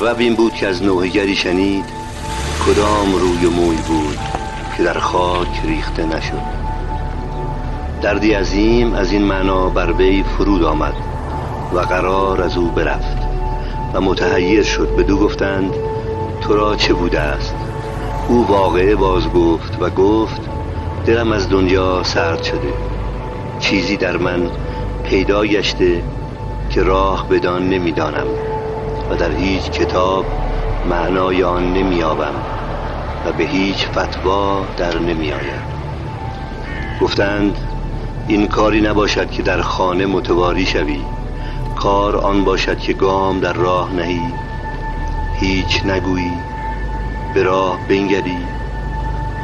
سبب این بود که از نوهگری شنید کدام روی موی بود که در خاک ریخته نشد. دردی عظیم از این معنا بر وی فرود آمد و قرار از او برفت و متحیر شد. بدو گفتند تو را چه بوده است؟ او واقعه باز گفت و گفت دلم از دنیا سرد شده. چیزی در من پیدا گشته که راه بدان نمی‌دانم. و در هیچ کتاب معنای آن نمیابم و به هیچ فتوا در نمیآید. گفتند این کاری نباشد که در خانه متواری شوی. کار آن باشد که گام در راه نهی. هیچ نگویی. به راه بنگری.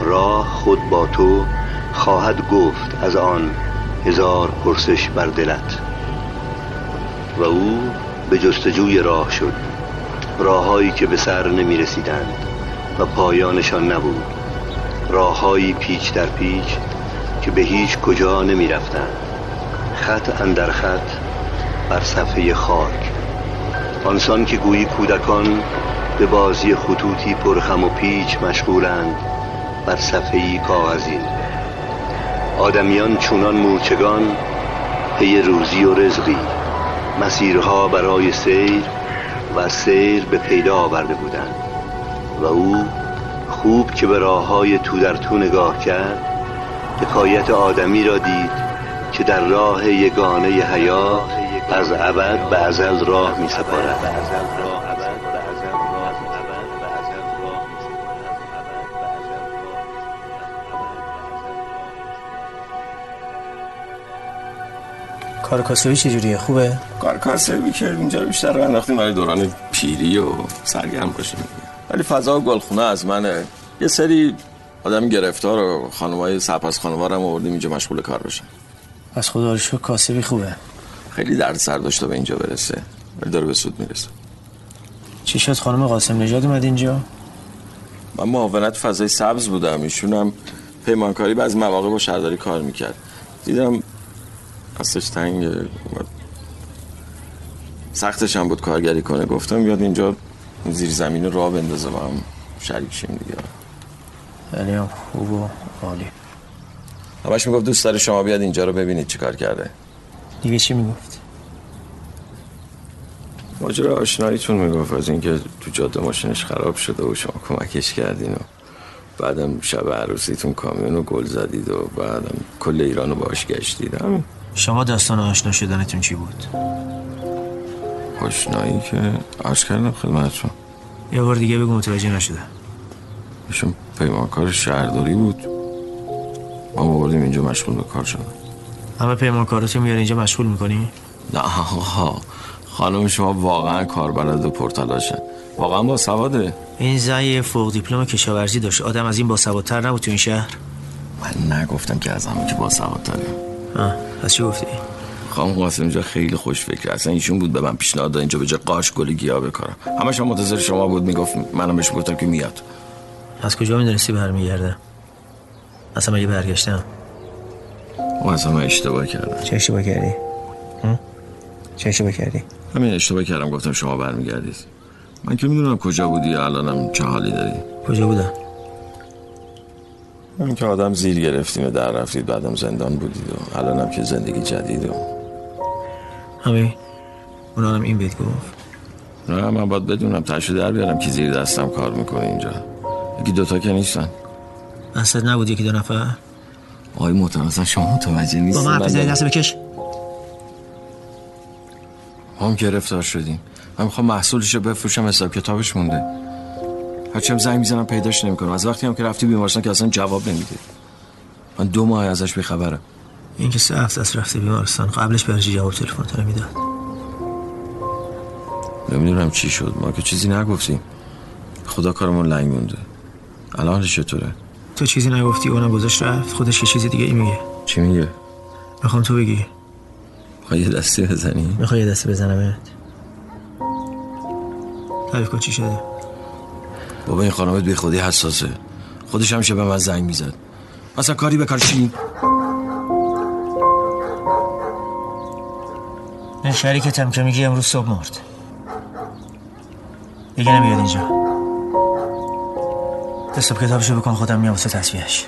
راه خود با تو خواهد گفت از آن هزار پرسش بر دلت. و او به جستجوی راه شد. راههایی که به سر نمی رسیدند و پایانشان نبود. راههایی پیچ در پیچ که به هیچ کجا نمی رفتن. خط اندر خط بر صفحه خاک. آنسان که گویی کودکان به بازی خطوطی پرخم و پیچ مشغولند بر صفحه کاغذی آدمیان چونان مورچگان پی روزی و رزقی. مسیرها برای سیر و سیر به پیدا آورده بودند و او خوب که به راه های تو در تو نگاه کرد حکایت آدمی را دید که در راه یگانه حیات از ابد به ازل راه می سپارد کار کاسبی چجوریه؟ خوبه؟ کار کاسبی که اینجا بیشتر رو انداختیم برای دوران پیری و سرگرم باشیم. ولی فضا گلخونه از منه. یه سری آدم گرفتار و خانمای خانوار هم آوردیم اینجا مشغول کار بشن پس خدا رو کاسبی خوبه. خیلی درد سر داشته به اینجا برسه. ولی داره به سود می‌رسه. چی شد خانم قاسم نژاد اومد اینجا؟ من معاونت فضای سبز بودم. ایشون هم پیمانکاری از مواقع با شهرداری کار می‌کرد. دیدم اصلش تنگ سختش هم بود کارگری کنه. گفتم بیاد اینجا زیر زمین راه بندازه با هم شریک شیم دیگه. یعنی هم خوب و عالی. همش می‌گفت دوست داره شما بیاد اینجا رو ببینید چی کار کرده. دیگه چی می‌گفت؟ ماجرا آشناییتون می‌گفت از اینکه تو جاده ماشینش خراب شده و شما کمکش کردین و بعدم شب عروسیتون کامیون و گل زدید و بعدم کل ایران رو باش گشتید. همین. شما داستان آشنا شدنتون چی بود؟ آشنایی که عرض کردم خدمتتون. یه بار دیگه بگو متوجه نشده ایشون پیمانکار شهرداری بود. ما بردیم اینجا مشغول به کار شدن. همه پیمانکاراتو میاری اینجا مشغول می‌کنی؟ نه آقا. خانم شما واقعا کاربلد و پرتلاشن. واقعا با سواده. این زنی فوق دیپلم کشاورزی داشت. آدم از این با سوادتر نبود تو این شهر. من نگفتم که از همون که با سوادتره. آه. پس چی گفتی؟ خانم قاسم اینجا خیلی خوش فکر. اصلا ایشون بود به من پیشنهاد اینجا به جای قاش گل گیاه بکارم. همش هم منتظر شما بود. می‌گفت منم بهش گفتم که میاد. از کجا می‌دونستی برمیگرده؟ اصلا مگه برگشتم و اصلا من اشتباه کردم چه اشتباه کردی؟ چه اشتباه کردی؟ همین اشتباه کردم. گفتم شما برمیگردید. من که می‌دونم کجا بودی الانم چه حالی داری؟ کجا بودم؟ من که آدم زیر گرفتیم و در رفتید بعدم زندان بودید و الانم که زندگی جدید و همین. اونانم این بیت گفت. نه من باید بدونم. تشو در بیارم که زیر دستم کار می‌کنه اینجا. یکی دوتا که نیستن. اصلا نبود یکی دو نفر؟ آقای محترم اصلا شما متوجه نیستین با من حرف دست بکش. ما هم گرفتار شدیم. من می‌خوام محصولش رو بفروشم حساب کتابش مونده. هرچی هم زنگ می‌زنم پیداش نمی‌کنم. از وقتی هم که رفتی بیمارستان که اصلا جواب نمیده من دو ماه ازش بیخبرم. این که سه هفته از رفته بیمارستان. قبلش برای جواب تلفن تو نمی‌داد نمی‌دونم چی شد. ما که چیزی نگفتیم. خدا کارمون لنگ مونده. الان چطوره؟ تو چیزی نگفتی اونم گذاشت رفت؟ خودش یه چیز دیگه ای میگه. چی میگه؟ می‌خوام تو بگی. می‌خوای یه دستی بزنی؟ می‌خوای یه دستی بزنمت تعریف کن چی شده؟ بابا این خانمت بی خودی حساسه. خودش همیشه به من زنگ می‌زد. اصلا کاری به کارشی این شریکتم که میگی امروز صبح مرد. دیگه نمیاد اینجا. حساب کتابشو بکن خودم میام واسه تصویهش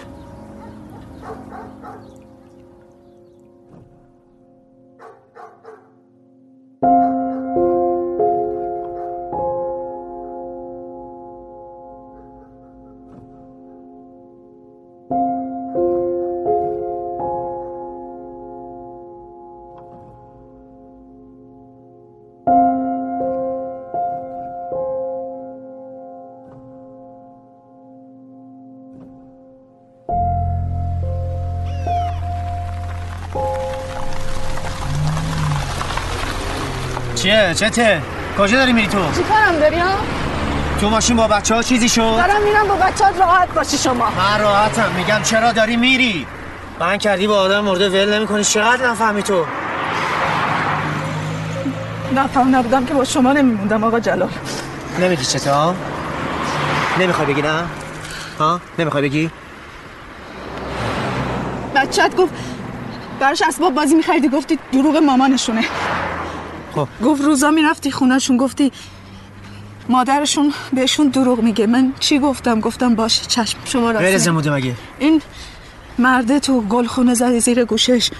چیه؟ چته؟ کجا داری میری تو؟ چی کارم داری ها؟ تو ماشین با بچه ها چیزی شد؟ دارم میرم با بچه راحت باشی شما. من راحتم. میگم چرا داری میری؟ من کردی با آدم مرده ول نمی‌کنی. چقدر نفهمی تو؟ نفهم نبودم که با شما نمیموندم آقا جلال. نمیگی چته ها؟ نمی‌خوای بگی نه؟ ها؟ نمی‌خوای بگی؟ بچت گفت براش اسباب بازی میخریدی گفتی دروغ مامانشونه. خب. گفت روزا می‌رفتی خونهشون گفتی مادرشون بهشون دروغ میگه. من چی گفتم؟ گفتم باشه چشم شما غیر راست زموده مگه این مرده تو گلخونه زدی زیر گوشش.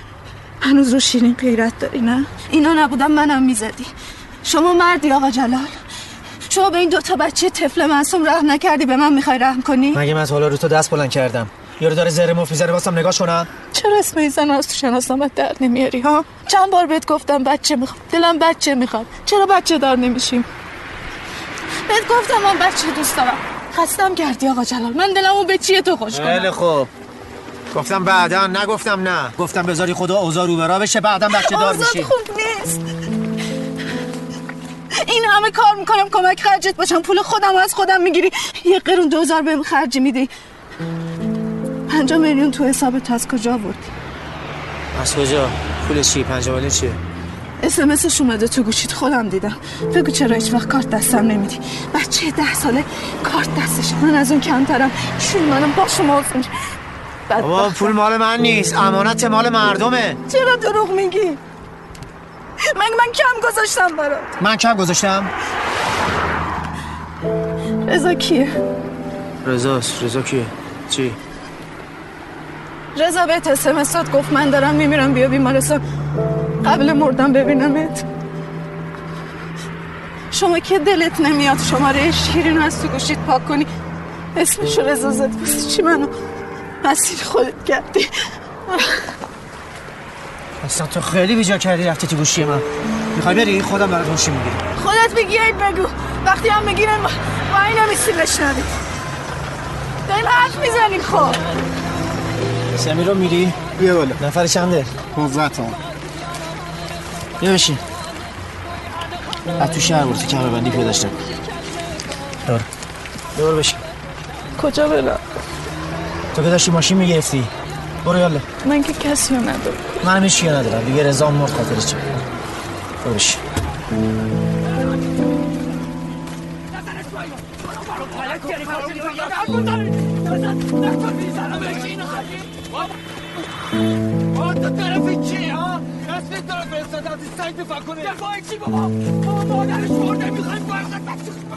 هنوز رو شیرین غیرت داری نه؟ اینا نبودم منم می‌زدی. شما مردی آقا جلال. شما به این دوتا بچه طفل معصوم رحم نکردی به من می‌خوای رحم کنی؟ مگه من حالا رو تو دست بلند کردم؟ یارو داره زره مفت می‌زنه واسم نگاه کنم چرا اسم این زن از تو شناسنامت در نمیاری ها؟ چند بار بهت گفتم بچه می‌خوام. دلم بچه می‌خواد. چرا بچه دار نمیشیم؟ بهت گفتم من بچه دوست دارم. خستم کردی آقا جلال. من دلمو به چیه تو خوش خیلی کنم خوب. گفتم بعدا نگفتم نه. گفتم بذاری خدا اوضاع رو برا بشه بعدا بچه دار میشی. خوب نیست. این همه کار می‌کنم کمک خرجت باشم. پول خودم از خودم می‌گیری. یه قرون دوزار بهم خرجی میدی. پنجاه میلیون تو حسابت از کجا بود از کجا؟ پول چی؟ پنجاه میلیون چیه؟ اسمسش اومده تو گوشید خودم دیدم. بگو چرا هیچ وقت کارت دستم نمیدی. بچه ده ساله کارت دستش من از اون کمترم چون منم با شما عذر بابا. پول مال من نیست. امانت مال مردمه. چرا دروغ میگی؟ من من کم گذاشتم برات. من کم گذاشتم؟ رضا کیه؟ رضاست. رضا کیه؟ چی؟ رضا بهت اسمسات گفت من دارم میمیرم بیا بیمارستان. قبل مردم ببینمت. شما که دلت نمیاد شماره شیرین از تو گوشید پاک کنی. اسمشو رضا زد واسه چی منو مسیر خودت کردی؟ اصلا تو خیلی بیجا کردی رفتی تو گوشی من. می‌خوای بری؟ خودم برات گوشی می‌گیرم. خودت بگی ای بگو. وقتی هم می‌گیرن وای نمیسی بشنوی. دل حرف می‌زنی خب. سمی رو میری؟ بیا بالا. نفر چنده؟ 15 تومن بیا بشین. از تو شهر برسی کمربندی پیداش نکن دور. دور بشین. کجا برم؟ تو که داشتی ماشین می‌گرفتی. برو یالا. من که کسی رو ندارم. منم هیچ ندارم. دیگه رضا مرد خاطر چه؟ برو بشین. تو طرف چی ها؟ رسمی طرف استادت سنگ دفاع کنه دفاع چی بابا؟ بابا مادرش مرده می‌خوایم باید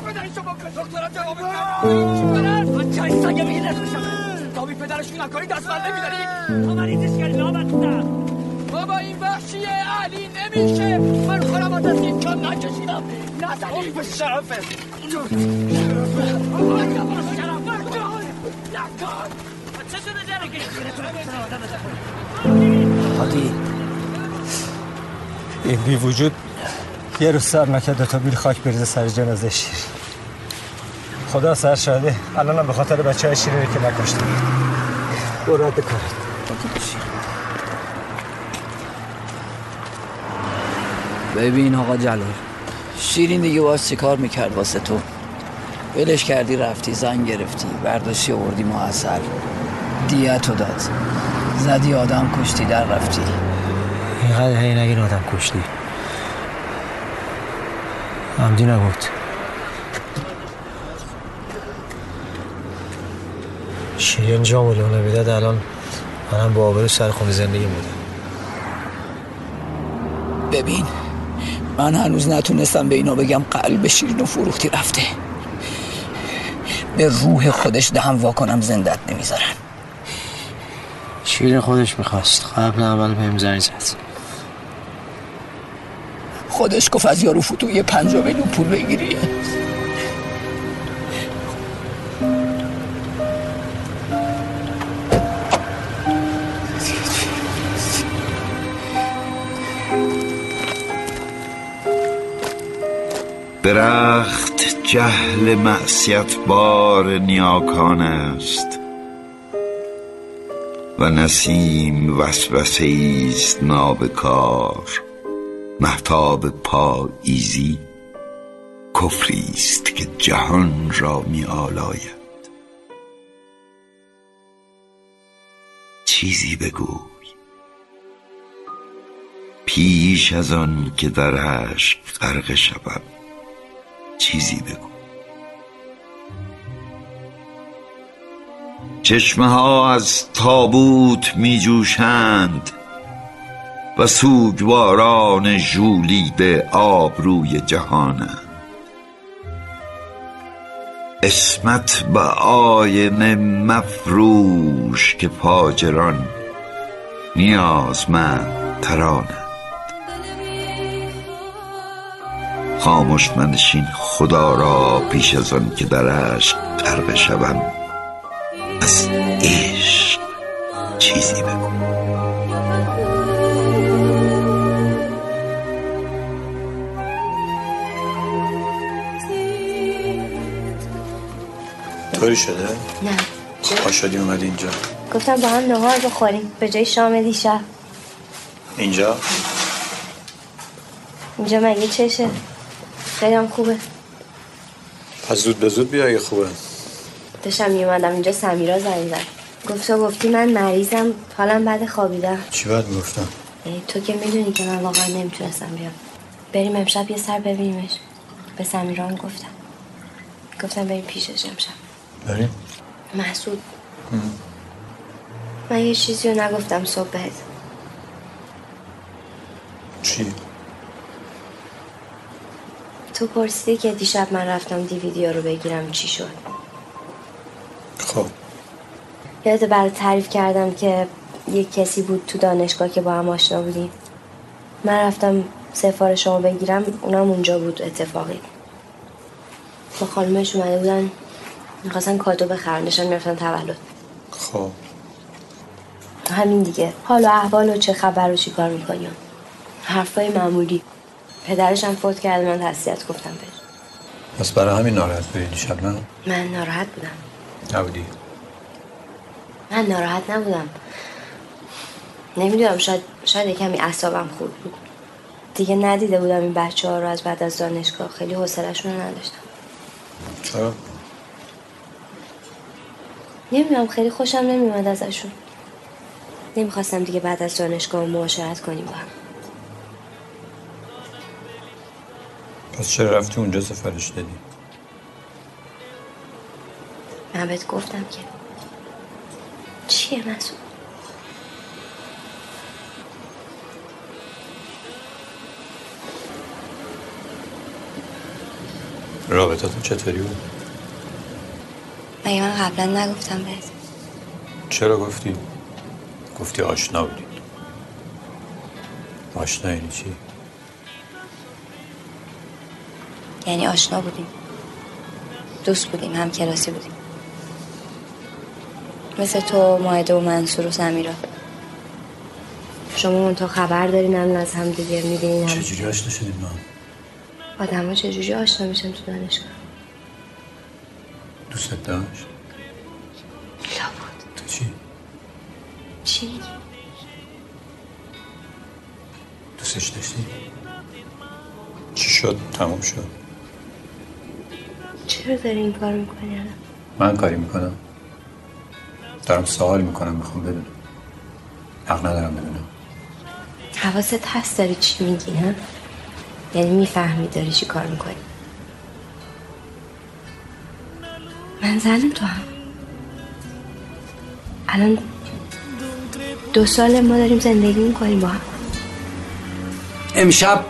پدرش رو بکنه دکترم جواب بده من چند سگه به این اسمشم تا بی پدرش که نکنی دست من نمیداری تو مریضش کردی لامت بابا این وحشیه علی نمیشه من خودم از از این کم نکشیدم نزنی به شرفت چه شده جره عادی این بی وجود یه روز سر نکرده تا بیل خاک بریزه سر جنازه شیر. خدا سر شاده الانم به خاطر بچه های شیرینی که نکشته. برو رد کارت. ببین آقا جلال شیرین دیگه باز چی کار می‌کرد واسه تو؟ ولش کردی رفتی زن گرفتی برداشتی آوردی ما اثر دیتو داد. زدی آدم کشتی در رفتی. اینقدر هی نگین آدم کشتی. عمدی نگفت. شیرین جامو نمی‌داد الان منم با آبرو سر خونه زندگی بودم ببین من هنوز نتونستم به اینا بگم قلب شیرین و فروختی رفته. به روح خودش دهم واکنم زندت نمی‌ذارن. شیرین خودش می‌خواست. قبل اول بهم زنگ زد. خودش گفت از یارو فتو یه پنجا میلیون پول بگیری. درخت جهل معصیت بار نیاکان است. و نسیم وسوسه است نابکار محتاب پاییزی کفری است که جهان را می آلاید. چیزی بگوی پیش از آن که در عشق غرق شوم چیزی بگو. چشمه ها از تابوت می جوشند و سوگواران ژولیده آبروی جهانند. اسمت به آینه مفروش که فاجران نیازمند ترانند. خاموش منشین خدا را پیش از آن که در عشق غرق شوم از عشق چیزی بگو. طوری شده؟ نه. پا شدی اومدی اینجا. گفتم با هم نهار بخوریم. به جای شام دیشب. اینجا؟ اینجا مگه چشه؟ خیلی هم خوبه. پس زود به زود بیا اگه خوبه. داشتم میومدم اینجا سمیرا زنگ زد گفت تو گفتی من مریضم. حالم بعد خوابیدم چی باید می‌گفتم ای، تو که می‌دونی که من واقعا نمی‌تونستم بیام. بریم امشب یه سر ببینیمش. به سمیرا هم گفتم. گفتم بریم پیشش امشب. بریم؟ محسود. من یه چیزی رو نگفتم صبح بهت. چی؟ تو پرسیدی که دیشب من رفتم دیویدیو رو بگیرم چی شد. خب. یادت برات تعریف کردم که یه کسی بود تو دانشگاه که با هم آشنا بودیم. من رفتم سفارش رو بگیرم اونم اونجا بود اتفاقی. با خانمش اومده بودن می‌خواستن کادو بخرن نشان می‌رفتن تولد. خب. همین دیگه. حال و احوال و چه خبر و چی کار می‌کنیم حرفای معمولی. پدرش هم فوت کرده من تسلیت گفتم بهش. پس برای همین ناراحت بودی دیشب نه؟ من ناراحت بودم. نبودی. من ناراحت نبودم. نمی‌دونم شاید شاید یه کمی اعصابم خورد بود. دیگه ندیده بودم این بچه ها رو از بعد از دانشگاه. خیلی حوصله‌شون رو نداشتم. چرا؟ نمی‌دونم خیلی خوشم نمیومد ازشون. نمی‌خواستم دیگه بعد از دانشگاه معاشرت کنیم با هم. پس چرا رفتی اونجا سفارش دادی؟ من بهت گفتم که چیه مسعود رابطتون چطوری بود؟ مگه من قبلا نگفتم بهت چرا گفتی؟ گفتی آشنا بودید آشنا یعنی چی؟ یعنی آشنا بودیم دوست بودیم هم کلاسی بودیم مثل تو ماهده و منصور و سمیرا شما اون تا خبر دارین هم از هم دیگه می‌بینین هم چجوری آشنا شدیم ما؟ آدم ها چجوری آشنا میشن تو دانشگاه دوستت داشت؟ لابد تو چی؟ چی میگی؟ دوستش داشتی؟ چی شد؟ تموم شد چرا داری این کار می‌کنی الان من کاری می‌کنم دارم سوال می‌کنم می‌خوام بدونم. حق ندارم بدونم. حواست هست داری چی میگی ها؟ یعنی می‌فهمی داری چی کار می‌کنی. من زن تو هم. الان دو سال ما داریم زندگی می‌کنیم با هم. امشب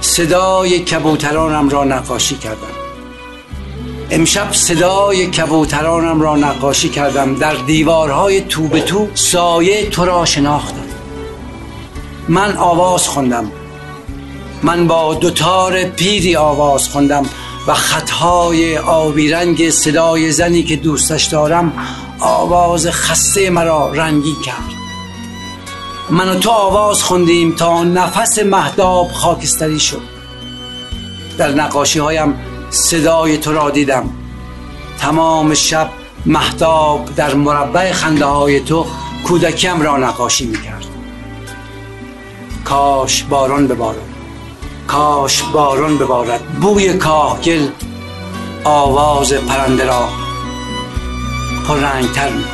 صدای کبوترانم را نقاشی کردم. امشب صدای کبوترانم را نقاشی کردم در دیوارهای تو به تو سایه تو را شناختم. من آواز خوندم. من با دوتار پیری آواز خوندم و خطهای آبی رنگ صدای زنی که دوستش دارم آواز خسته مرا رنگی کرد. من و تو آواز خوندیم تا نفس مهداب خاکستری شد. در نقاشی هایم صدای تو را دیدم. تمام شب مهداب در مربع خنده های تو کودکیم را نقاشی می‌کرد. کاش باران ببارد. کاش باران ببارد. بوی کاهگل آواز پرنده را پررنگتر می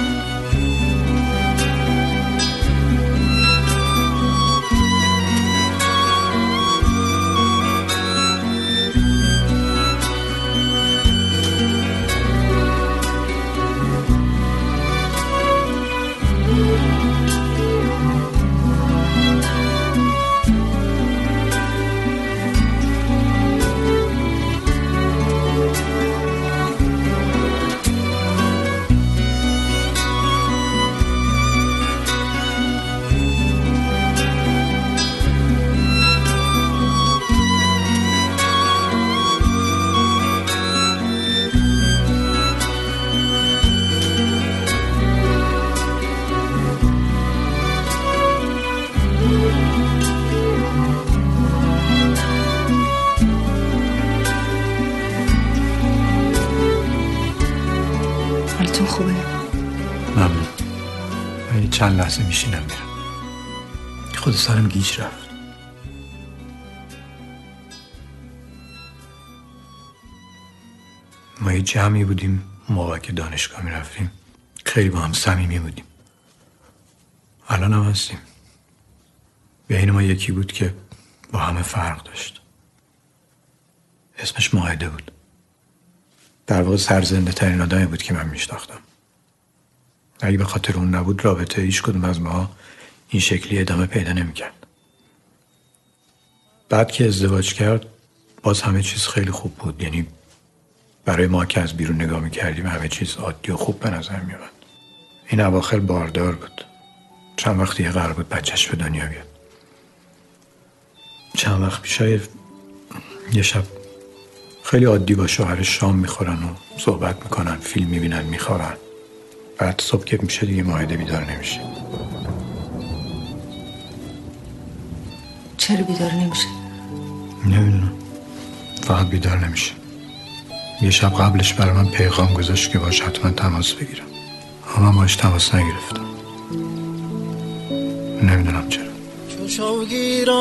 چند لحظه میشینم میرم. خود سرم گیج رفت. ما یه جمعی بودیم موقع که دانشگاه می‌رفتیم. خیلی با هم صمیمی بودیم. الان هم هستیم. بین ما یکی بود که با همه فرق داشت. اسمش ماهده بود. در واقع سرزنده ترین آدمی بود که من میشناختم. اگه به خاطر اون نبود رابطه هیچ کدوم از ما این شکلی ادامه پیدا نمی‌کرد. بعد که ازدواج کرد باز همه چیز خیلی خوب بود. یعنی برای ما که از بیرون نگاه می‌کردیم همه چیز عادی و خوب به نظر میومد این اواخر باردار بود. چند وقتی یه قرار بود بچهش به دنیا بیاد. چند وقت پیش یه شب خیلی عادی با شوهرش شام می‌خورن و صحبت می‌کنن فیلم می‌بینن میخوابن. بعد صبح که میشه دیگه ماهده بیدار نمیشه چرا بیدار نمیشه نمی‌دونم فقط بیدار نمیشه یه شب قبلش برای من پیغام گذاشت که باش حتما تماس بگیرم اما من باش تماس نگرفتم نمی‌دونم چرا چشم گیرم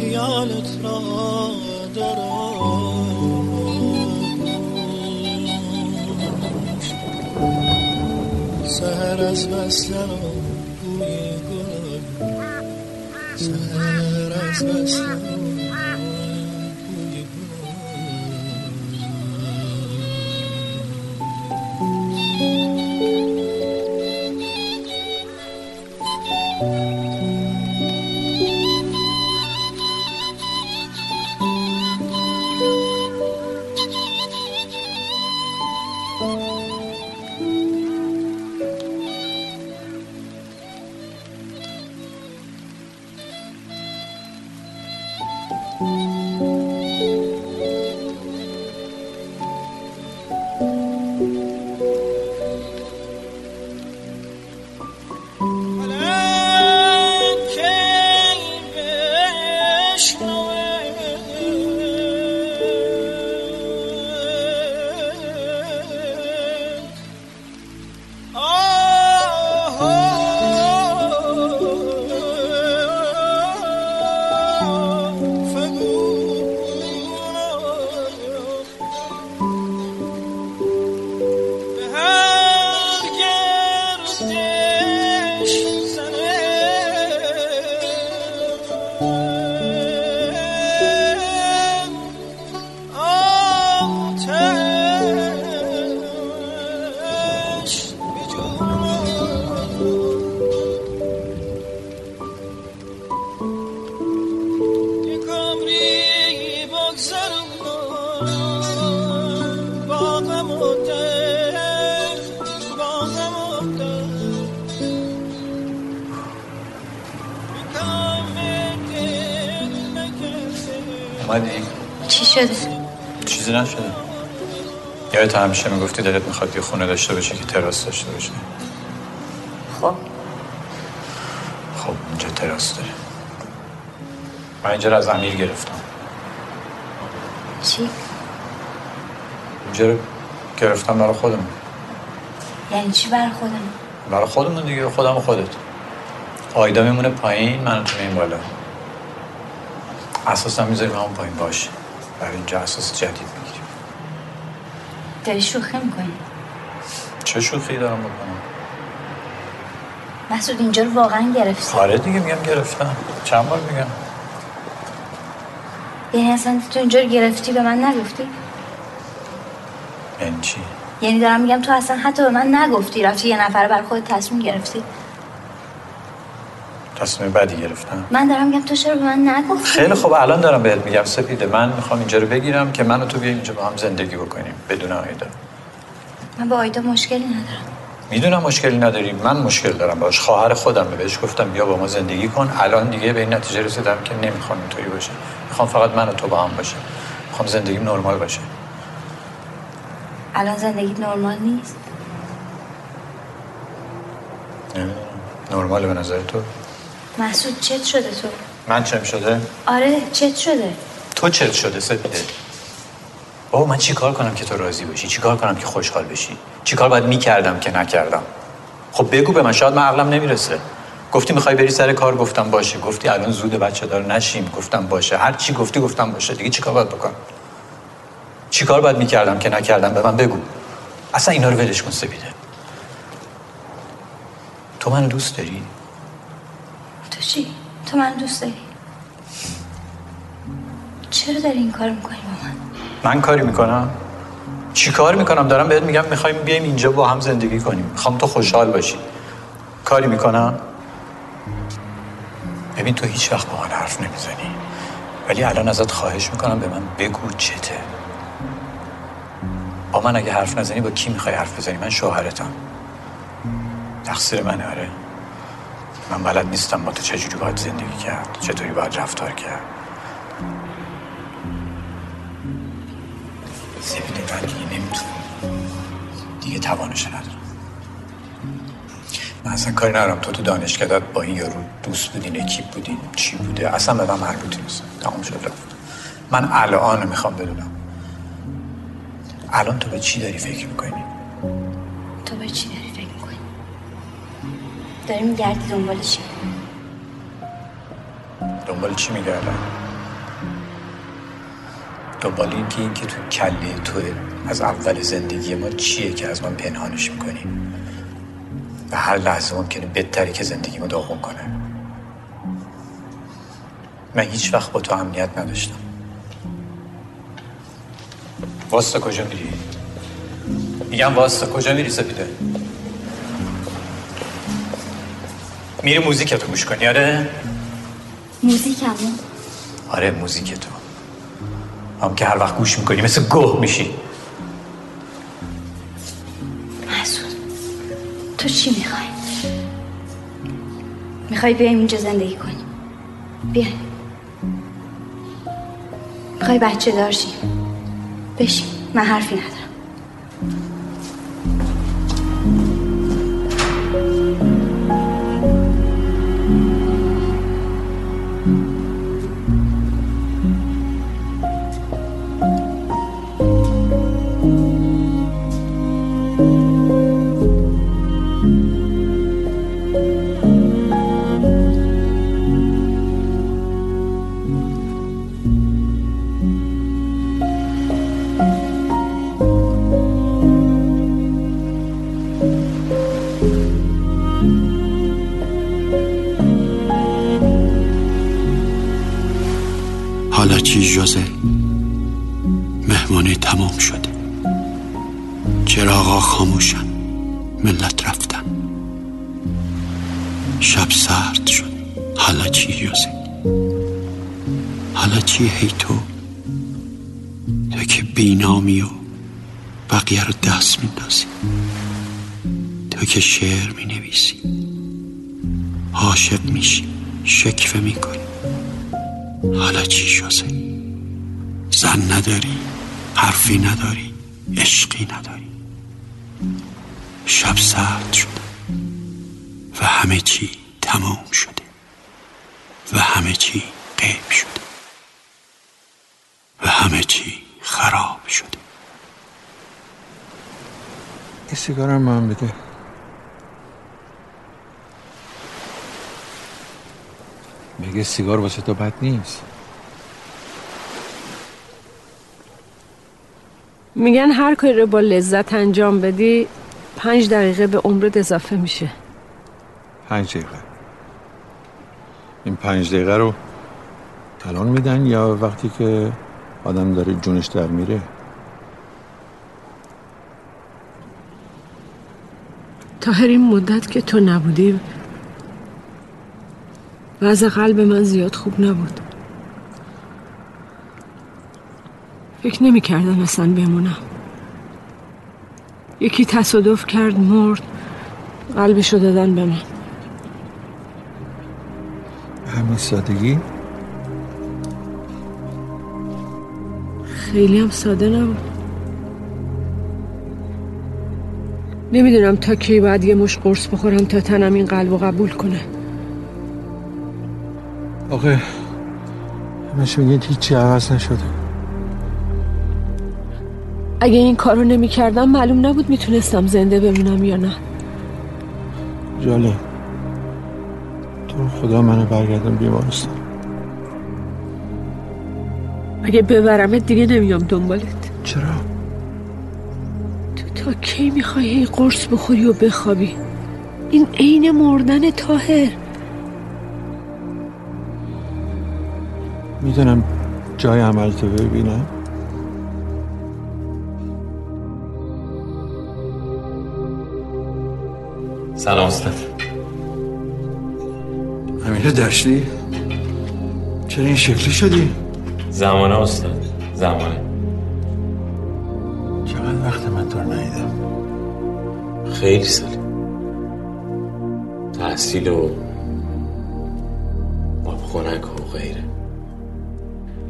خیالت را سهر از بستن و بوی گل سهر از بستن یادت همیشه می‌گفتی دلت می‌خواد یه خونه داشته باشه که تراس داشته باشه خب. خب اینجا تراس داره. من اینجا رو از امیر گرفتم. چی؟ اینجا رو گرفتم برای خودم. یعنی چی برای خودم؟ برای خودمون دیگه خودم و خودت. آیدا میمونه پایین من تو این بالا. اساس هم می‌ذاریم همون پایین باشه. برای اینجا اساس جدید داری شوخی می‌کنی؟ چه شوخی دارم بکنم؟ مسعود اینجا رو واقعا گرفتی. آره دیگه میگم گرفتم. چند بار میگم؟ یعنی اصلا تو اینجا رو گرفتی به من نگفتی؟ یعنی چی؟ یعنی دارم میگم تو اصلا حتی به من نگفتی رفتی یه نفر بر خود تصمیم گرفتی. تصمیم بعدی گرفتم. من دارم میگم تو چرا به من نگفتی؟ خیلی خوب الان دارم بهت میگم سپیده. من می‌خوام اینجا رو بگیرم که من و تو بیایم اینجا با هم زندگی بکنیم بدون آیدا. من با آیدا مشکلی ندارم. می‌دونم مشکلی نداریم من مشکل دارم باش. خواهر خودم بهش گفتم بیا با ما زندگی کن. الان دیگه به این نتیجه رسیدم که نمی‌خوام اینطوری باشه. می‌خوام فقط من و تو با هم باشه می‌خوام زندگیم نرمال باشه. الان زندگیت نرمال نیست؟ نمی‌دونم. نرماله به نظر تو؟ محسود چت شده تو؟ من چم شده؟ آره چت شده. تو چت شده سپیده. بابا من چیکار کنم که تو راضی باشی چیکار کنم که خوشحال بشی؟ چیکار باید می‌کردم که نکردم؟ خب بگو به من شاید من عقلم نمی‌رسه. گفتی می‌خوای بری سر کار گفتم باشه. گفتی الان زود بچه دار نشیم گفتم باشه. هر چی گفتی گفتم باشه. دیگه چیکار باید بکنم چیکار باید می‌کردم که نکردم؟ به من بگو. اصلا اینا رو ولش کن سپیده. تو منو دوست داری؟ چی؟ تو من دوست داری؟ چرا داری این کار می‌کنی با من؟ من کاری می‌کنم. چی کار می‌کنم؟ دارم بهت میگم می‌خوایم بیایم اینجا با هم زندگی کنیم. می‌خوام تو خوشحال باشی. کاری می‌کنم. ببین تو هیچ وقت با من حرف نمی‌زنی. ولی الان ازت خواهش می‌کنم به من بگو چته. با من اگه حرف نزنی با کی می‌خوای حرف بزنی؟ من شوهرتم. تقصیر منه آره. من بلد نیستم با تو چجوری باید زندگی کرد. چطوری باید رفتار کرد. سپیده من دیگه نمی‌تونم. دیگه توانش ندارم. من اصلا کاری ندارم. تو تو دانشکدت با این یارو دوست بودین اکیپ بودین چی بوده؟ اصلا به من مربوط نیست. تمام شد رفت. من الان می‌خوام بدونم. الان تو به چی داری فکر می‌کنی؟ داری میگردی دنبال چی؟ دنبال چی میگردم دنبال این که این که تو کله توه از اول زندگی ما چیه که از من پنهانش می‌کنی و هر لحظه ممکنه بهتری که زندگی ما داغون کنه من هیچ وقت با تو امنیت نداشتم واسطه کجا میری؟ میگم واسطه کجا میری سپیده؟ میری موزیک تو گوش کنی آره؟ موزیک آره موزیک تو هم که هر وقت گوش می‌کنی مثل گوه میشی. محسود تو چی می‌خوای؟ می‌خوای بیایم اینجا زندگی کنیم. بیایم می‌خوای بچه دار شیم. بشین. من حرفی ندارم. نویسی عاشق میشی. شکفه می‌کنی. حالا چی شده؟ زن نداری. حرفی نداری. عشقی نداری. شب سرد شده. و همه چی تمام شده. و همه چی قیب شده. و همه چی خراب شده. یه سیگارم من بده. میگه سیگار واسه تو بد نیست. میگن هر کاری رو با لذت انجام بدی پنج دقیقه به عمرت اضافه میشه. پنج دقیقه. این پنج دقیقه رو الان میدن یا وقتی که آدم داره جونش در میره؟ تا این مدت که تو نبودی وضع قلب من زیاد خوب نبود فکر نمی کردم اصلا بمونم یکی تصادف کرد مرد قلبشو دادن به من همین سادگی خیلی هم ساده نبود نمی‌دونم تا کی باید یه مش قرص بخورم تا تنم این قلب و قبول کنه آقا همش میگید هیچی عوض نشده. اگه این کارو نمی کردم معلوم نبود می‌تونستم زنده بمونم یا نه. جاله تو خدا منو برگردم بیمارستان. اگه ببرمت دیگه نمیام دنبالت. چرا؟ تو تا کی می‌خوای هی قرص بخوری و بخوابی؟ این عین مردن تاهر می‌دونم جای عمل تو ببینم؟ سلام استاد. امیر دشتی؟ چرا این شکلی شدی؟ زمانه استاد. زمانه. چقدر وقت من تو ندیدم؟ خیلی سال. تحصیل و آب خونک و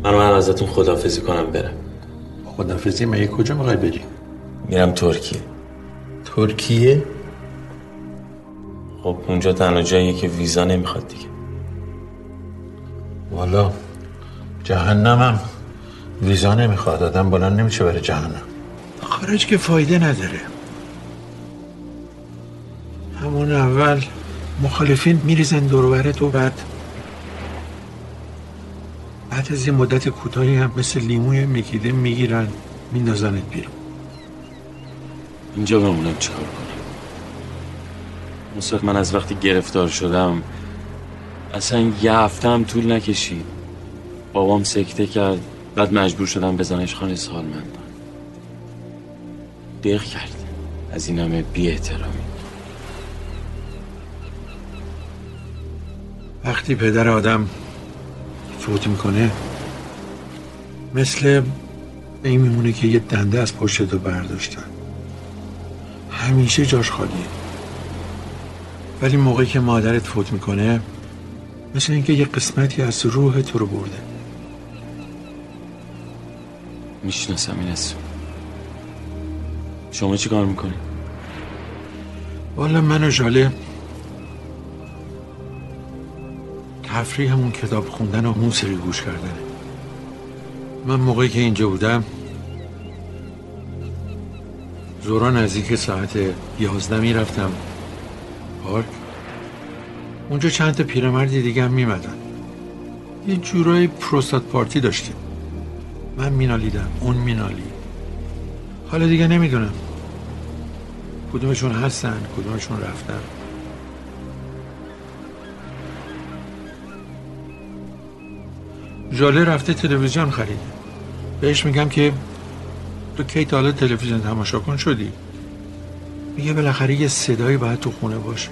من من ازتون خدافزی کنم برم. خدافزی مگه کجا می‌خوای بری؟ میرم ترکیه. ترکیه؟ خب اونجا تنها جاییه که ویزا نمی‌خواد دیگه. والا جهنمم. ویزا نمی‌خواد آدم بلند نمیشه بره جهنم. خارج که فایده نداره. همون اول مخالفین میریزن دور تو بعد بعد از یه مدت کوتاهی هم مثل لیموی میکیده می‌گیرن میندازنت بیرون. اینجا بمونم چیکار کنم. مصد من از وقتی گرفتار شدم اصلا یه هفته هم طول نکشید. بابام سکته کرد بعد مجبور شدم بزنش خانه سالمندان دق کرد. از این همه بی احترامی. وقتی پدر آدم فوت می‌کنه مثل این میمونه که یه دنده از پشت تو برداشتن. همیشه جاش خالیه. ولی موقعی که مادرت فوت می‌کنه مثل اینکه یه قسمتی از روح تو رو برده. می‌شناسم این اسم. شما چی کار می‌کنی؟ والا من و جاله تفریح همون کتاب خوندن و موسیقی گوش کردن. من موقعی که اینجا بودم زورا نزدیک ساعت یازده می‌رفتم پارک. اونجا چند تا پیرمردی دیگه هم میمدن. یه جورای پروستات پارتی داشتیم. من مینالیدم اون مینالی. حالا دیگه نمی‌دونم. کدومشون هستن کدومشون رفتن. ژاله رفته تلویزیون خریده بهش میگم که تو کی تا حالا تلویزیون تماشا کن شدی؟ میگه بالاخره یه صدایی باید تو خونه باشه.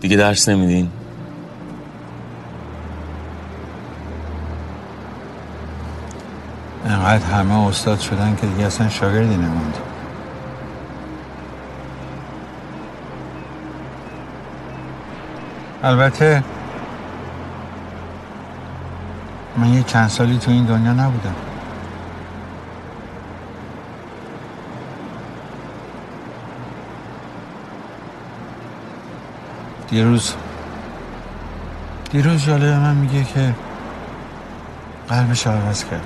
دیگه درس نمیدین؟ انقدر همه استاد شدن که دیگه اصلا شاگردی نموند. البته من یه چند سالی تو این دنیا نبودم. دیروز. دیروز جاله به من میگه که قلبش عوض کرده.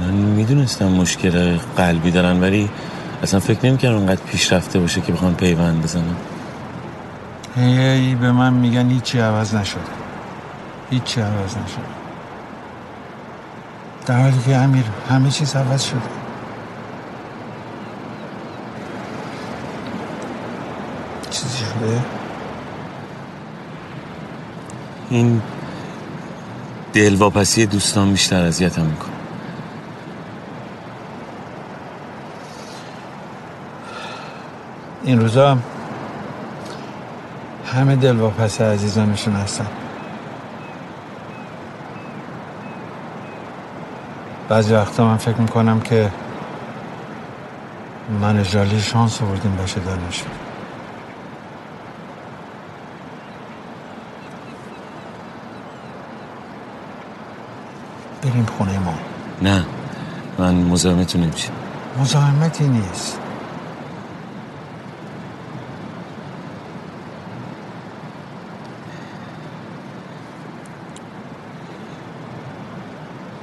من می‌دونستم مشکل قلبی دارن ولی اصلا فکر نمی‌کردم اونقدر پیشرفته باشه که بخوان پیوند بزنن. هی هی به من میگن هیچی عوض نشده. هیچی عوض نشده در حالی که امیر همه چیز عوض شده. چیزی شده؟ این دلواپسی دوستان بیشتر اذیتم می‌کنه. این روزا همه دلواپس عزیزانشون هستن. بعضی وقتا من فکر می‌کنم که من اجرالی شانس آوردیم باشه دانشون بریم خونه ما. نه من مزاحمتون نمیشم. مزاحمتی نیست.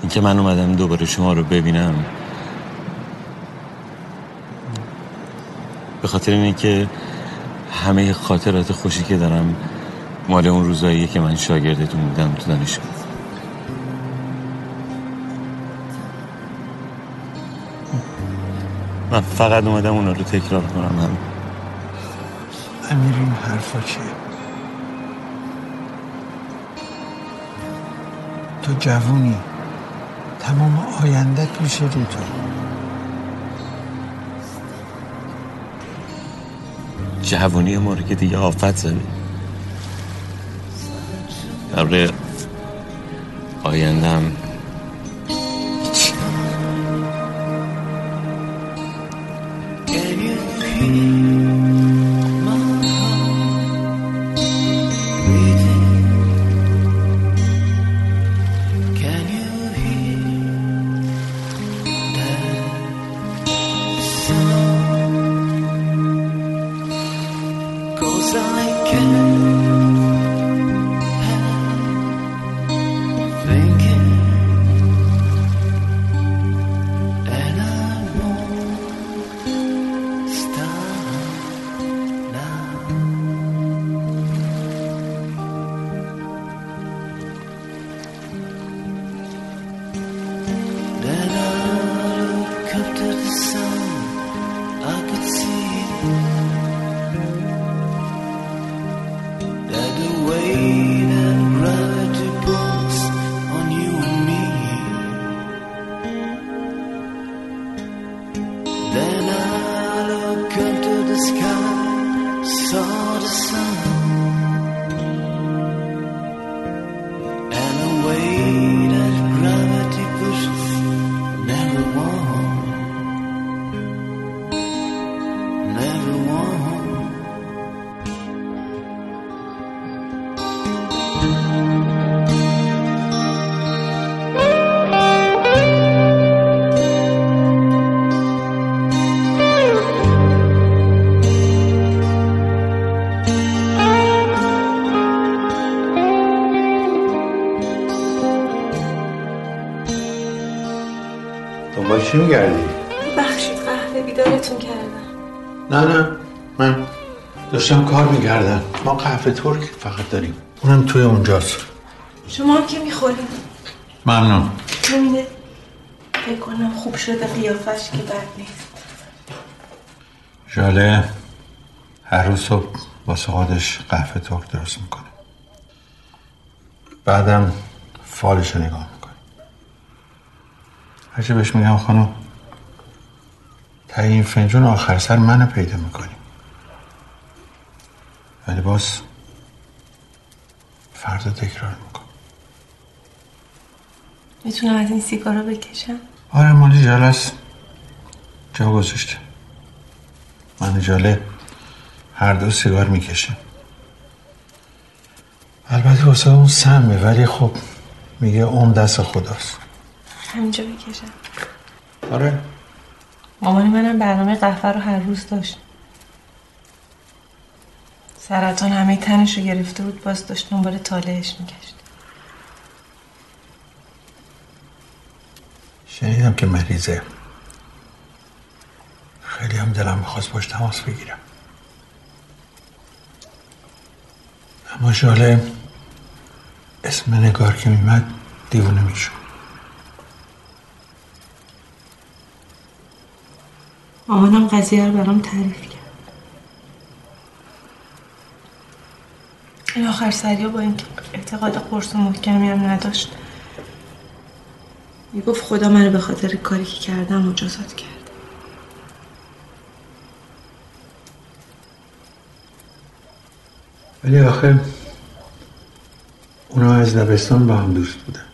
اینکه من اومدم دوباره شما رو ببینم. به خاطر اینه که همه خاطرات خوشی که دارم مال اون روزاییه که من شاگردتون بودم تو دانشگاه. من فقط اومدم اونا رو تکرار کنم. هم امیر این حرفا چیه؟ تو جوونی. تمام آیندت میشه رو تو. جوانی ما رو که دیگه آفت زده قبل آیندم داشتم کار می‌کردم. ما قهوه ترک فقط داریم. اونم توی اونجاست. شما هم که می‌خورید. ممنون. همینه. فکر کنم خوب شده قیافش که بد نیست. ژاله هر روز صبح واسه خودش قهوه ترک درست می‌کنه. بعدم فالش رو نگاه می‌کنه. هرچی بهش میگم خانم تا این فنجون آخر سر منو پیدا می‌کنی. ولی باز فردا تکرار می‌کنم. می‌تونم از این سیگارا بکشم؟ آره مالی جاله است. جا گذاشته. من جاله هر دو سیگار می‌کشیم البته واسه اون سمه ولی خب میگه اون دست خداست. همینجا بکشم. آره. مامانی منم برنامه قهوه رو هر روز داشت. سرطان همه تنش رو گرفته بود باز داشت دنبال تالهش میگشت. شنیدم که مریضه. خیلی هم دلم می‌خواست باش تماس بگیرم. اما شاله اسم نگار که میمد دیوونه میشون مامانم قضیه رو برام تعریف کرد. این آخر سریا با اینکه اعتقاد قرص و محکمی هم نداشت. می‌گفت خدا منو به خاطر کاری که کردم مجازات کرد. ولی آخه اونا از دبستان با هم دوست بودن.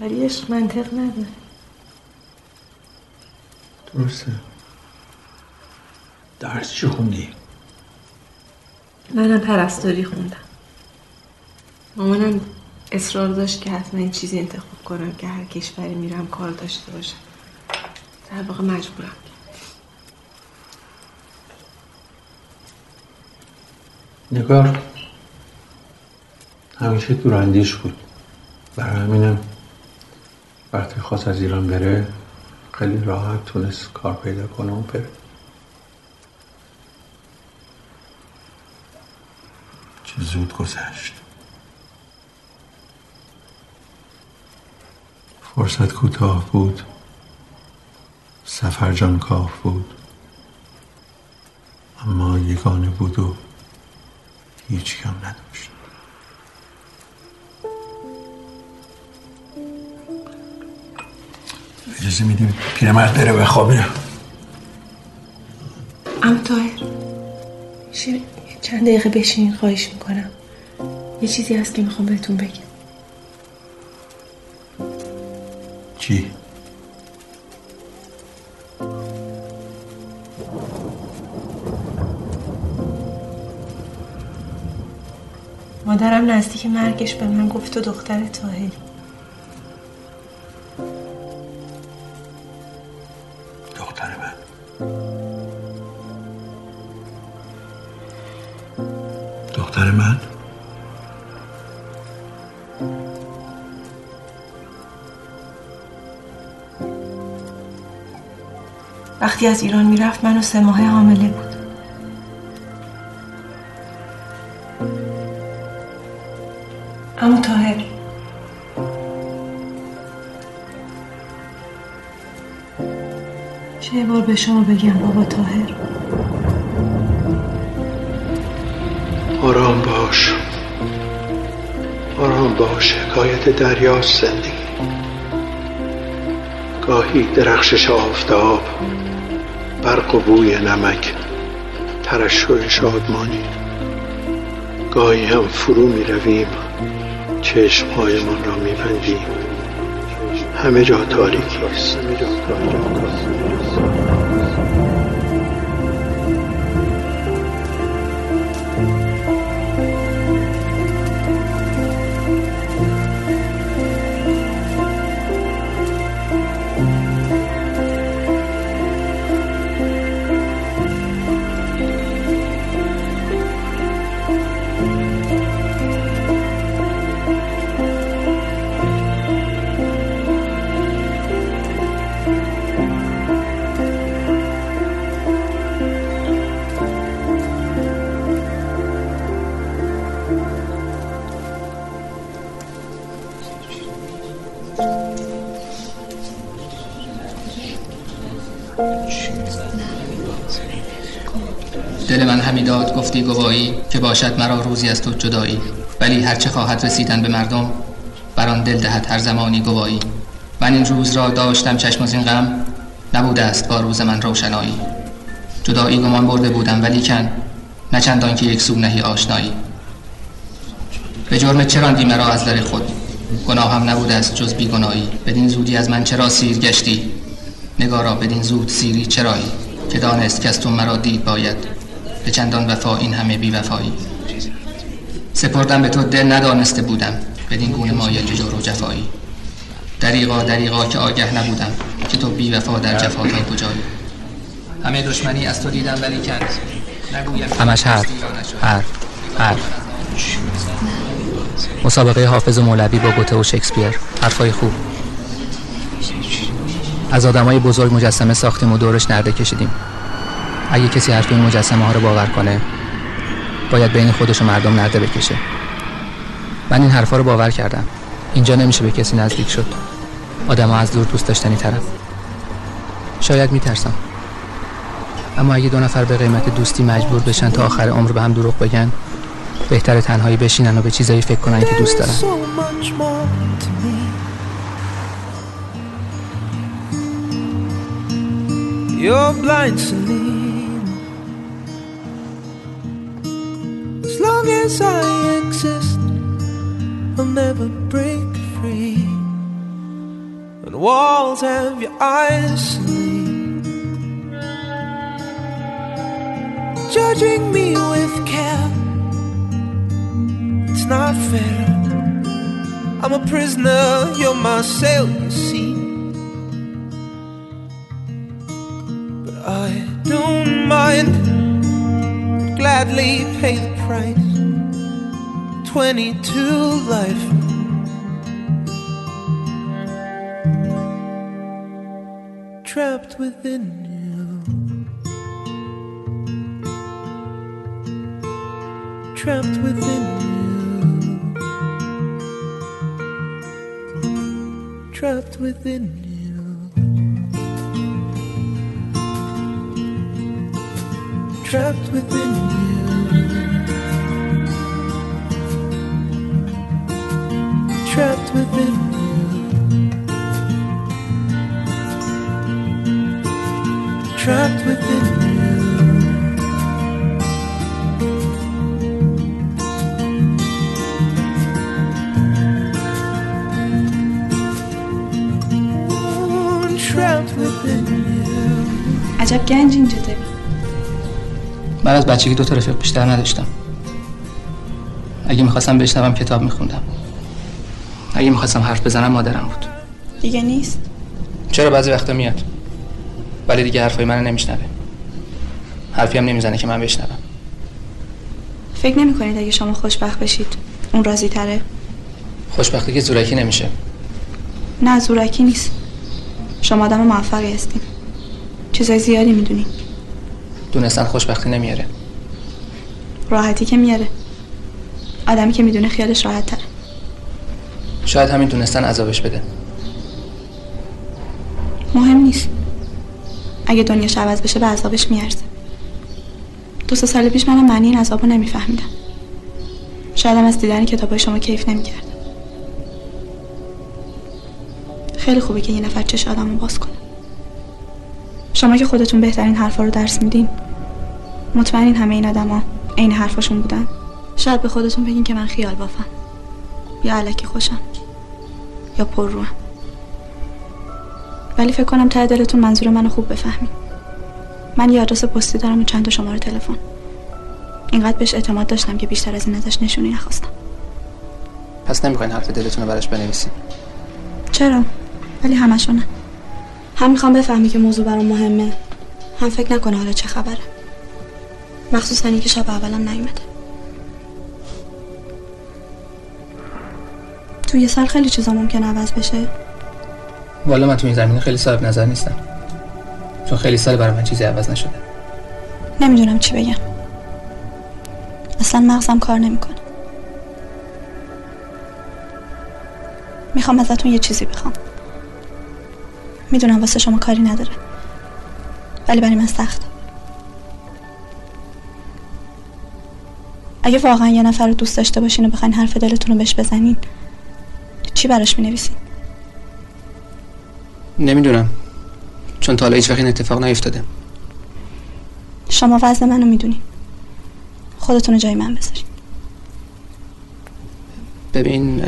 ولی عشق منطق نداره. درسته. درس چی خوندی؟ منم پرستاری خوندم. مامانم اصرار داشت که حتما این چیزی انتخاب کنم که هر کشوری میرم کار داشته باشم. در واقع مجبورم. نگار همیشه دوراندیش بود. برای همینم وقتی خواست از ایران بره خیلی راحت تونست کار پیدا کنه و بره چه زود گذشت. فرصت کوتاه بود. سفر جانکاه بود. اما یگانه بود و هیچ کم نداشت. اجازه میدیم پیرمرد بره بخوابه ام تاهر شیر چند دقیقه بشین خواهش می‌کنم. یه چیزی هست که می‌خوام بهتون بگم. چی؟ مادرم نزدیک مرگش به من گفت تو دختر تاهری. وقتی از ایران می‌رفت منو سه ماه حامله بود. اما تاهر چه بار به شما بگم بابا تاهر آرام باش. آرام باش. حکایت دریاست زندگی. گاهی درخشش آفتاب. برق و بوی نمک ترشح شادمانی. گاهی هم فرو می رویم چشمهایمان را می بندیم همه جا تاریکی است. باشد مرا روزی از تو جدایی. ولی هرچه خواهد رسیدن به مردم بر آن دل دهد هر زمانی گوایی من این روز را داشتم چشم از این غم نبوده است با روز من روشنایی. جدایی گمان برده بودم ولی کن نه چندان که یک سو نهی آشنایی. به جرم چراندی مرا از در خود؟ گناهم نبوده است جز بیگناهی. بدین زودی از من چرا سیر گشتی؟ نگارا بدین زود سیری چرایی؟ که دانست که از تو مرا دید باید. به چندان وفا این همه بی وفایی سپردم به تو دل ندانسته بودم بدین گونه مایل به جور و جفایی. دریغا دریغا که آگه نبودم که تو بی وفا در جفا تا کجایی. همه دشمنی از تو دیدم ولی کن نگویم همش حرف حرف حرف. مسابقه حافظ و مولوی با گوته و شکسپیر. حرفای خوب. از آدمای بزرگ مجسمه ساختیم و دورش نرده کشیدیم. اگه کسی حرف این مجسمه ها رو باور کنه باید بین خودش و مردم نرده بکشه. من این حرفا رو باور کردم. اینجا نمیشه به کسی نزدیک شد. آدم از دور دوست داشتنی طرف. شاید میترسم. اما اگه دو نفر به قیمت دوستی مجبور بشن تا آخر عمر به هم دروغ بگن بهتر تنهایی بشینن و به چیزایی فکر کنن که دوست دارن. Much more to me. Long as I exist, I'll never break free. And walls have your eyes, Celine. Judging me with care, it's not fair. I'm a prisoner, you're my sail, you see. But I don't mind, gladly pay the price. 22 life. Trapped within you. Trapped within you. Trapped within you. Trapped within you. Trapped within you. Trapped within you. Trapped within you. عجب گنج اینجا داری من از بچگی دو تا رفیق بیشتر نداشتم اگه می‌خواستم بشنوم کتاب میخوندم اگه می‌خواستم حرف بزنم مادرم بود. دیگه نیست؟ چرا بعضی وقتا میاد؟ ولی دیگه حرفای منو نمیشنوه. حرفی هم نمی‌زنه که من بشنوم. فکر نمی کنید اگه شما خوشبخت بشید اون راضی تره خوشبختی که زورکی نمیشه. نه زورکی نیست. شما آدم موفقی هستین. چیزای زیادی می‌دونین دونستن خوشبختی نمیاره. راحتی که میاره. آدمی که می‌دونه خیالش راحت تره شاید همین دونستن عذابش بده. مهم نیست. اگه دنیاش عوض بشه به عذابش میارزه. دو سه سال پیش منم معنی این عذاب رو نمیفهمیدم. شاید هم از دیدن کتابای شما کیف نمی‌کردم خیلی خوبه که یه نفر چش آدم رو باز کنه. شما که خودتون بهترین حرفا رو درس میدین مطمئنین همه این آدما عین حرفاشون بودن. شاید به خودتون بگین که من خیال بافم. یا علکی خوشم. یا پر روم ولی فکر کنم ته دلتون منظور منو خوب بفهمین من یه آدرس پستی دارم و چند تا شماره تلفن. اینقدر بهش اعتماد داشتم که بیشتر از این ازش نشونی نخواستم. پس نمی‌خواین حرف دلتون رو براش بنویسین. چرا؟ ولی همشو نه هم می‌خوام بفهمی که موضوع برام مهمه. هم فکر نکنه حالا چه خبره. مخصوصا اینکه شب اولم نیومده. توی یه سال خیلی چیزا ممکن عوض بشه. والا من تو این زمینه خیلی صاحب نظر نیستم. چون خیلی سال برای من چیزی عوض نشده. نمی‌دونم چی بگم. اصلا مغزم کار نمی‌کنه. می‌خوام ازتون یه چیزی بخوام. می‌دونم واسه شما کاری نداره. ولی برای من سخت. اگه واقعا یه نفر رو دوست داشته باشین و بخواین حرف دلتون رو بهش بزنین چی براش می‌نویسین نمی‌دونم. چون تا حالا هیچ وقت این اتفاق نیفتاده. شما وزن منو می‌دونین خودتون رو جای من بذارین ببین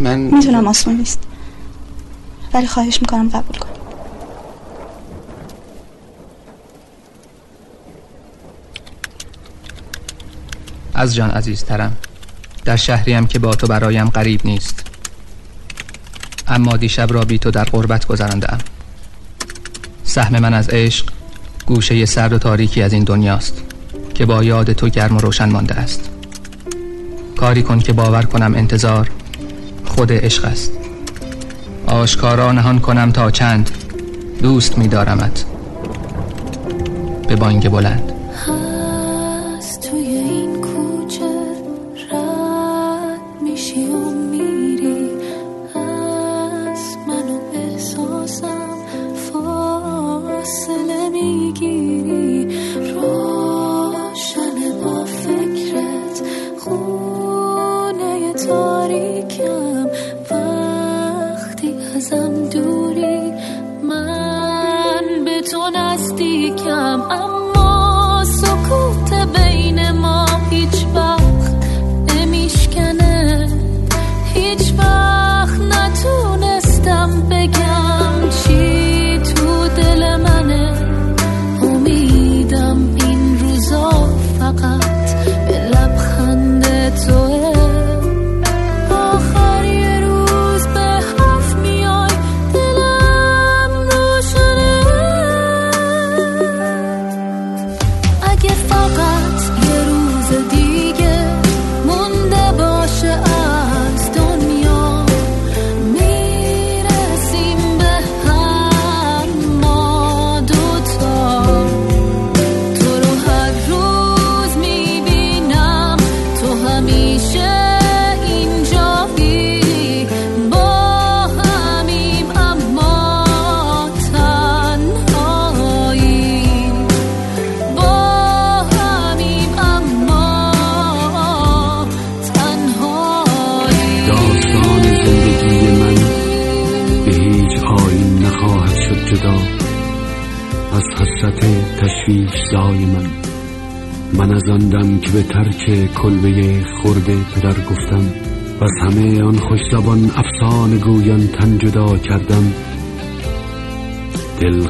من می‌دونم آسون نیست. ولی خواهش می‌کنم قبول کن از جان عزیزترم در شهریم که با تو برایم غریب نیست. اما دیشب را بی تو در غربت گذراندم سهم من از عشق گوشه سرد و تاریکی از این دنیاست که با یاد تو گرم و روشن مانده است. کاری کن که باور کنم انتظار خود عشق است. آشکارا نهان کنم تا چند دوست می دارمت. به بانگ بلند.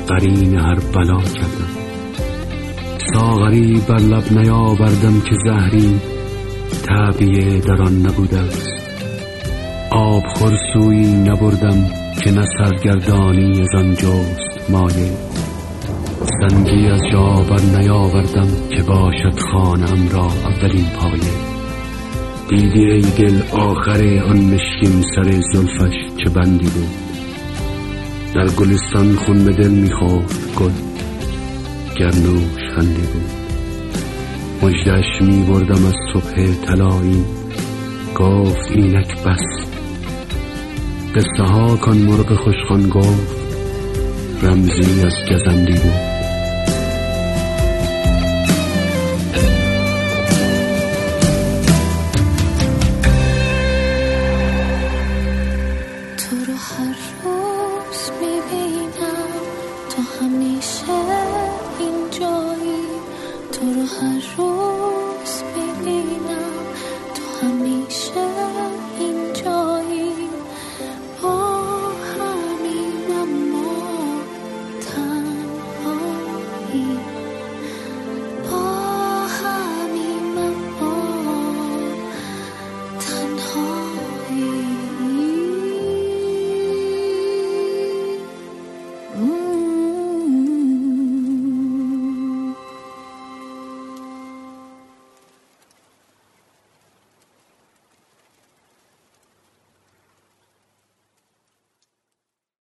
قرین هر بلا کردم. ساغری بر لب نیاوردم که زهری تعبیه در آن نبوده است. آب خورسوی نبردم که نه سرگردانی از آن جست مایه. سنگی از جا بر نیاوردم که باشد خانم را اولین پایه. دیدی ای دل آخر آن مشکین سر زلفش چه بندی بود؟ در گلستان خون به دل می‌خورد. گل گرنوش خندی بود. مجدش می بردم از صبح طلایی. گفت اینک بس. قصه ها کن مرغ خوشخان گفت. رمزی از گزندی بود.